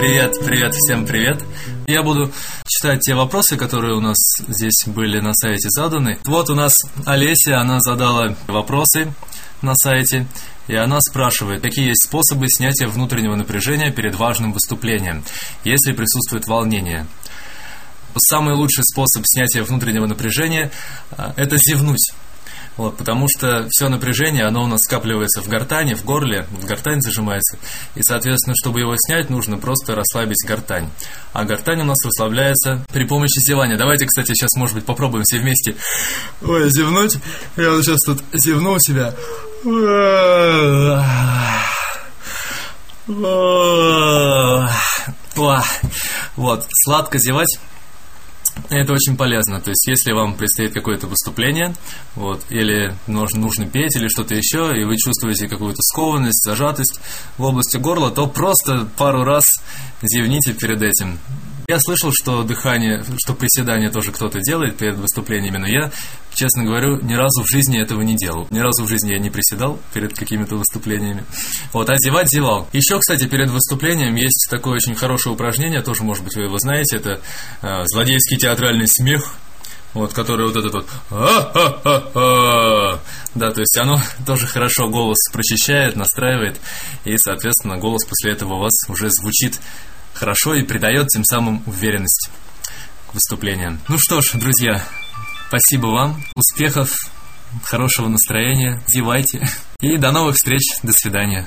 Привет, привет, всем привет. Я буду читать те вопросы, которые у нас здесь были на сайте заданы. Вот у нас Олеся, она задала вопросы на сайте, и она спрашивает, какие есть способы снятия внутреннего напряжения перед важным выступлением, если присутствует волнение. Самый лучший способ снятия внутреннего напряжения – это зевнуть. Вот, потому что все напряжение, оно у нас скапливается в гортане, в горле, в гортань зажимается. И, соответственно, чтобы его снять, нужно просто расслабить гортань. А гортань у нас расслабляется при помощи зевания. Давайте, кстати, сейчас, может быть, попробуем все вместе. Ой, зевнуть. Я вот сейчас тут зевну у себя. Вот, сладко зевать это очень полезно. То есть, если вам предстоит какое-то выступление, вот, или нужно, нужно петь, или что-то еще, и вы чувствуете какую-то скованность, зажатость в области горла, то просто пару раз зевните перед этим. Я слышал, что дыхание, что приседание тоже кто-то делает перед выступлениями, но я, честно говорю, ни разу в жизни этого не делал. Ни разу в жизни я не приседал перед какими-то выступлениями. Вот, а зевать зевал. Еще, кстати, перед выступлением есть такое очень хорошее упражнение, тоже, может быть, вы его знаете, это э, злодейский театральный смех вот, который вот этот вот да, то есть оно тоже хорошо голос прочищает, настраивает, и, соответственно, голос после этого у вас уже звучит хорошо и придает тем самым уверенность к выступлениям. Ну что ж, друзья, спасибо вам, успехов, хорошего настроения, зевайте и до новых встреч, до свидания.